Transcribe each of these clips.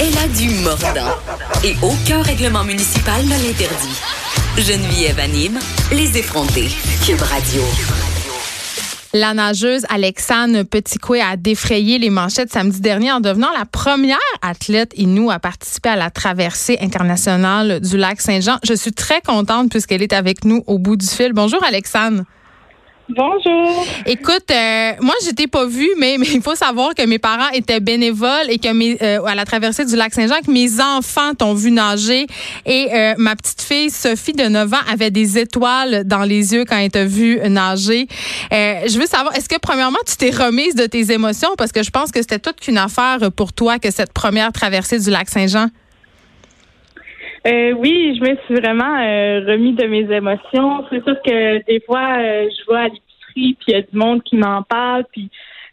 Elle a du mordant et aucun règlement municipal ne l'interdit. Geneviève anime les effrontés. Cube Radio. La nageuse Alexandre Petitcoué a défrayé les manchettes samedi dernier en devenant la première athlète inou à participer à la traversée internationale du lac Saint-Jean. Je suis très contente puisqu'elle est avec nous au bout du fil. Bonjour Alexandre. Bonjour. Écoute, euh, moi je t'ai pas vue, mais, il faut savoir que mes parents étaient bénévoles et que mes, euh, à la traversée du lac Saint-Jean, que mes enfants t'ont vu nager et euh, ma petite fille Sophie de 9 ans avait des étoiles dans les yeux quand elle t'a vu nager. je veux savoir, est-ce que premièrement tu t'es remise de tes émotions? Parce que je pense que c'était toute qu'une affaire pour toi que cette première traversée du lac Saint-Jean. Euh, oui, je me suis vraiment euh, remis de mes émotions. C'est sûr que des fois, euh, je vois à l'épicerie, puis il y a du monde qui m'en parle, puis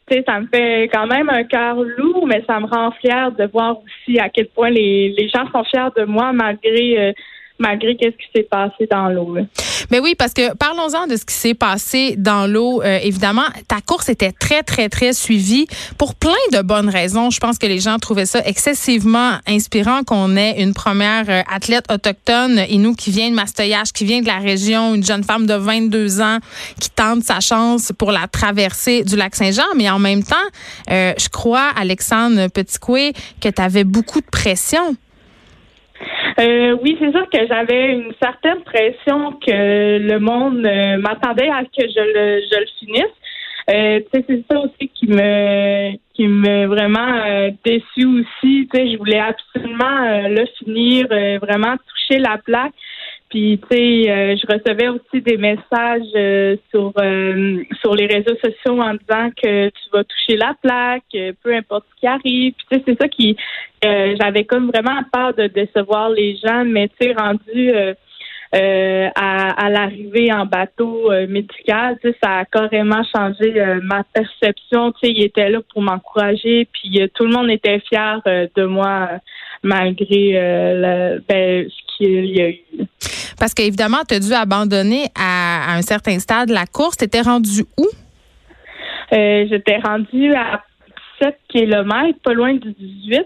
tu sais, ça me fait quand même un cœur lourd, mais ça me rend fière de voir aussi à quel point les, les gens sont fiers de moi malgré malgré qu'est-ce qui s'est passé dans l'eau. Mais oui, parce que parlons-en de ce qui s'est passé dans l'eau. Euh, évidemment, ta course était très, très, très suivie pour plein de bonnes raisons. Je pense que les gens trouvaient ça excessivement inspirant qu'on ait une première euh, athlète autochtone, nous qui vient de Mastoyage, qui vient de la région, une jeune femme de 22 ans qui tente sa chance pour la traversée du lac Saint-Jean. Mais en même temps, euh, je crois, Alexandre Petitcoué, que tu avais beaucoup de pression. Euh, oui, c'est sûr que j'avais une certaine pression que le monde euh, m'attendait à que je le, je le finisse. Euh, c'est ça aussi qui me qui me vraiment euh, déçu aussi. je voulais absolument le finir, vraiment toucher la plaque. Puis, tu sais, euh, je recevais aussi des messages euh, sur euh, sur les réseaux sociaux en disant que tu vas toucher la plaque, peu importe ce qui arrive. Puis, tu sais, c'est ça qui... J'avais comme vraiment peur de décevoir les gens, mais tu sais, rendu... à, à l'arrivée en bateau médical, tu sais, ça a carrément changé ma perception. Tu sais, il était là pour m'encourager, puis tout le monde était fier de moi malgré le, ben, ce qu'il y a eu. Parce qu'évidemment, tu as dû abandonner à, un certain stade la course. Tu étais rendu où? Euh, j'étais rendue à 7 km, pas loin du 18.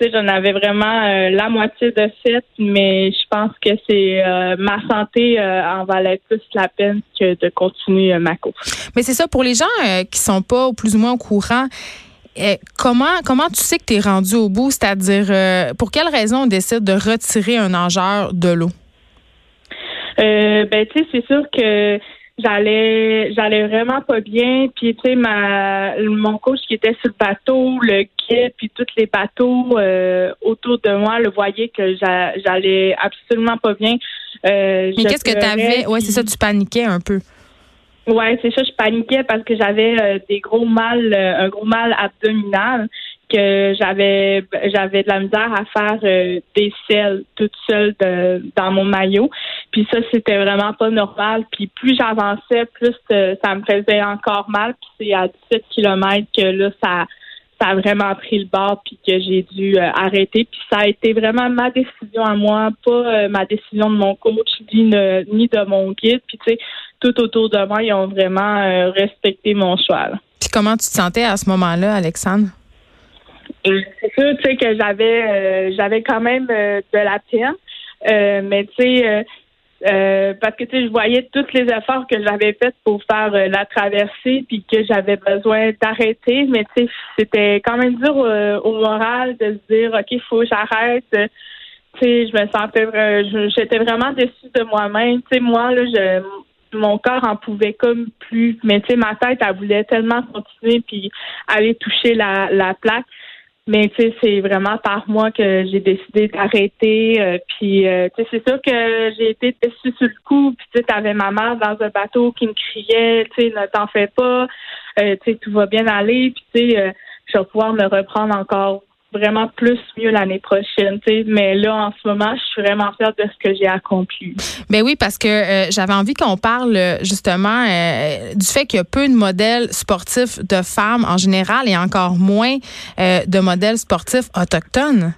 Tu sais, j'en avais vraiment euh, la moitié de 7, mais je pense que c'est euh, ma santé en valait plus la peine que de continuer ma course. Mais c'est ça, pour les gens qui sont pas plus ou moins au courant, comment comment tu sais que tu es rendu au bout? C'est-à-dire, pour quelle raison on décide de retirer un nageur de l'eau? Euh, ben tu sais, c'est sûr que j'allais j'allais vraiment pas bien. Puis tu sais ma mon coach qui était sur le bateau le guide puis tous les bateaux euh, autour de moi le voyaient que j'allais absolument pas bien. Euh, mais qu'est-ce que tu avais ouais c'est ça tu paniquais un peu. Ouais, c'est ça, je paniquais parce que j'avais euh, des gros mal, un gros mal abdominal que j'avais j'avais de la misère à faire euh, des selles toute seule dans mon maillot. Puis ça, c'était vraiment pas normal. Puis plus j'avançais, plus euh, ça me faisait encore mal. Puis c'est à 17 km que là, ça, ça a vraiment pris le bord puis que j'ai dû euh, arrêter. Puis ça a été vraiment ma décision à moi, pas ma décision de mon coach ni, ni de mon guide. Puis tu sais, tout autour de moi, ils ont vraiment respecté mon choix. Puis comment tu te sentais à ce moment-là, Alexandre? C'est sûr, tu sais, que j'avais euh, j'avais quand même euh, de la peine. Euh, mais tu sais, parce que tu sais, je voyais tous les efforts que j'avais faits pour faire la traversée, puis que j'avais besoin d'arrêter. Mais tu sais, c'était quand même dur au moral de se dire, ok, faut que j'arrête. Tu sais, je me sentais, j'étais vraiment déçue de moi-même. Tu sais, moi là, je mon corps en pouvait comme plus, mais tu sais, ma tête, elle voulait tellement continuer puis aller toucher la, la plaque. Mais tu sais, c'est vraiment par moi que j'ai décidé d'arrêter. Euh, puis euh, tu sais, c'est sûr que j'ai été déçue sur le coup. Puis tu sais, t'avais ma mère dans un bateau qui me criait, tu sais, ne t'en fais pas, euh, tu sais, tout va bien aller. Puis tu sais, je vais pouvoir me reprendre encore vraiment plus mieux l'année prochaine. Mais là, en ce moment, je suis vraiment fière de ce que j'ai accompli. Ben oui, parce que euh, j'avais envie qu'on parle justement euh, du fait qu'il y a peu de modèles sportifs de femmes en général et encore moins euh, de modèles sportifs autochtones.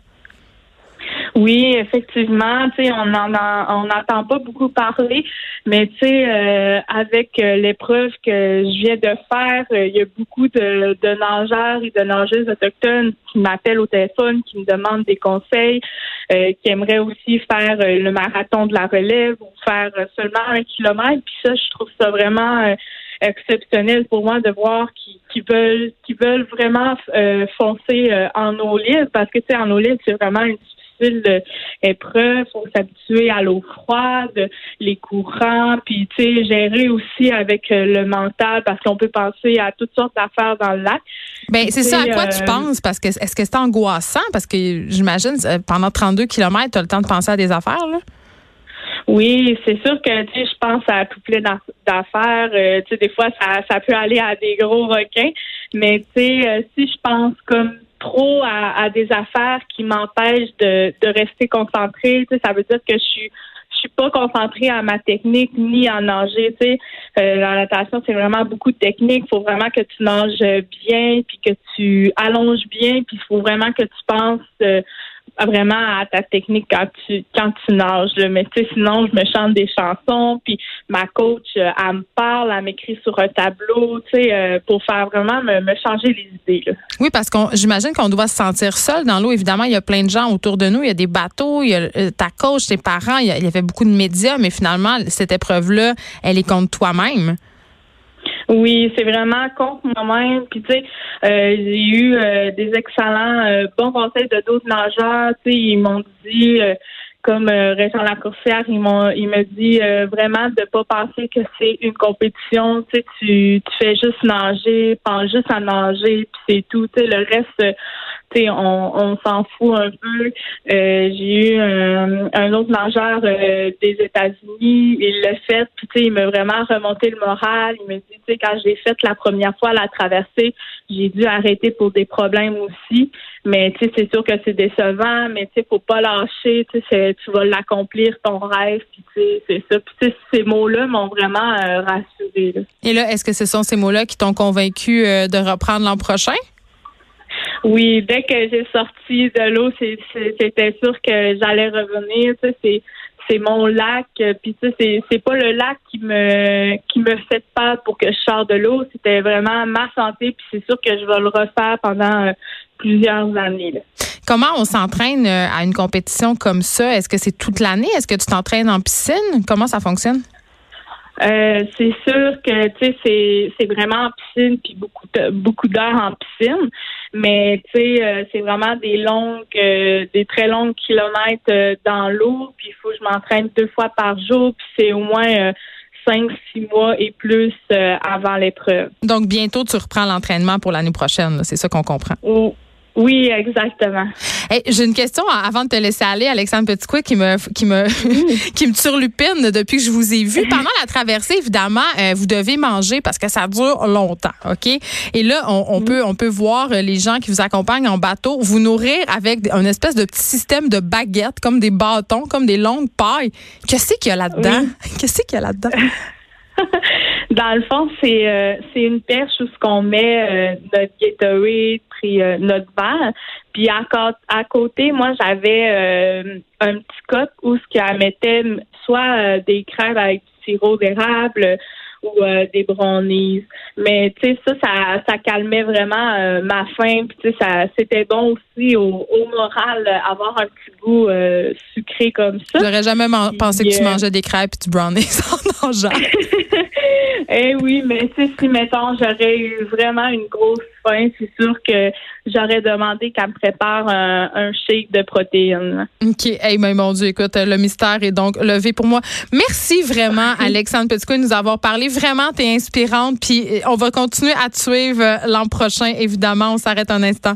Oui, effectivement, tu sais, on en on n'entend pas beaucoup parler, mais tu sais, euh, avec euh, l'épreuve que je viens de faire, euh, il y a beaucoup de, de nageurs et de nageuses autochtones qui m'appellent au téléphone, qui me demandent des conseils, qui aimeraient aussi faire le marathon de la relève ou faire seulement un kilomètre. Puis ça, je trouve ça vraiment exceptionnel pour moi de voir qu'ils veulent qui veulent vraiment foncer en eau libre parce que tu sais en eau libre c'est vraiment une difficile épreuve, faut s'habituer à l'eau froide, les courants, puis tu sais gérer aussi avec euh, le mental parce qu'on peut penser à toutes sortes d'affaires dans le lac. Ben c'est ça à quoi tu euh, penses? Parce que est-ce que c'est angoissant? Parce que j'imagine euh, pendant 32 km tu as le temps de penser à des affaires là? Oui, c'est sûr que tu sais, je pense à tout plein d'affaires. tu sais, des fois, ça, ça peut aller à des gros requins, mais tu sais, si je pense comme trop à, des affaires qui m'empêchent de, rester concentrée. Tu sais, ça veut dire que je suis je suis pas concentrée à ma technique ni en nager. Tu sais, euh, la natation c'est vraiment beaucoup de technique. Il faut vraiment que tu nages bien, puis que tu allonges bien, puis il faut vraiment que tu penses euh, vraiment à ta technique quand tu quand tu nages. Mais tu sais, sinon, je me chante des chansons, puis ma coach, euh, elle me parle, elle m'écrit sur un tableau, tu sais, euh, pour faire vraiment me, changer les idées. Oui, parce qu'on j'imagine qu'on doit se sentir seul dans l'eau. Évidemment, il y a plein de gens autour de nous. Il y a des bateaux, il y a euh, ta coach, tes parents, il y, avait beaucoup de médias, mais finalement, cette épreuve-là, elle est contre toi-même. Oui, c'est vraiment contre moi-même. Puis tu sais, euh, j'ai eu euh, des excellents euh, bons conseils de d'autres nageurs. Tu sais, ils m'ont dit comme euh, Régent Lacourcière, ils m'ont il me dit vraiment de pas penser que c'est une compétition. Tu sais, tu, tu fais juste nager, pense juste à nager, puis c'est tout. Tu sais, le reste on, on s'en fout un peu. Euh, j'ai eu un, autre nageur euh, des États-Unis, il l'a fait, puis il m'a vraiment remonté le moral. Il m'a dit, tu sais, quand j'ai fait la première fois la traversée, j'ai dû arrêter pour des problèmes aussi. Mais tu sais, c'est sûr que c'est décevant, mais tu sais, faut pas lâcher. Tu sais, tu vas l'accomplir ton rêve, puis tu sais, c'est ça. Puis ces mots-là m'ont vraiment euh, rassuré. Et là, est-ce que ce sont ces mots-là qui t'ont convaincu de reprendre l'an prochain? Oui, dès que j'ai sorti de l'eau, c'était sûr que j'allais revenir. Tu sais, c'est mon lac. Puis tu sais, c'est pas le lac qui me qui me fait peur pour que je sorte de l'eau. C'était vraiment ma santé. Puis c'est sûr que je vais le refaire pendant euh, plusieurs années. Comment on s'entraîne euh, à une compétition comme ça? Est-ce que c'est toute l'année? Est-ce que tu t'entraînes en piscine? Comment ça fonctionne? Euh, c'est sûr que tu sais c'est c'est vraiment en piscine puis beaucoup beaucoup d'heures en piscine, mais tu sais euh, c'est vraiment des longues euh, des très longs kilomètres dans l'eau. Puis il faut que je m'entraîne deux fois par jour puis c'est au moins cinq six mois et plus avant l'épreuve. Donc bientôt tu reprends l'entraînement pour l'année prochaine, c'est ça qu'on comprend. Oui, exactement. J'ai une question avant de te laisser aller, Alexandre Petitcourt, qui me qui me qui me turlupine depuis que je vous ai vu. Pendant la traversée, évidemment, euh, vous devez manger parce que ça dure longtemps, ok? Et là, on, mm. peut on peut voir les gens qui vous accompagnent en bateau vous nourrir avec un espèce de petit système de baguettes, comme des bâtons, comme des longues pailles. Qu'est-ce qu'il y a là-dedans? Qu'est-ce qu'il y a là-dedans? Dans le fond, c'est euh, c'est une perche où ce qu'on met euh, notre Gatorade puis euh, notre verre. Puis à, à côté, moi j'avais un petit coq où ce qu'elle mettait soit des crêpes avec du sirop d'érable ou des brownies. Mais tu sais ça, ça, ça calmait vraiment ma faim. Puis tu sais ça, c'était bon aussi au, au moral avoir un petit goût sucré comme ça. J'aurais jamais pensé que tu mangeais des crêpes et du brownies en mangeant. Eh oui, mais si, mettons, j'aurais eu vraiment une grosse faim, c'est sûr que j'aurais demandé qu'elle me prépare un, shake de protéines. OK. Hey, ben, mon Dieu, écoute, le mystère est donc levé pour moi. Merci vraiment, Alexandre Petitcou, de nous avoir parlé. Vraiment, t'es inspirante. Puis on va continuer à te suivre l'an prochain, évidemment. On s'arrête un instant.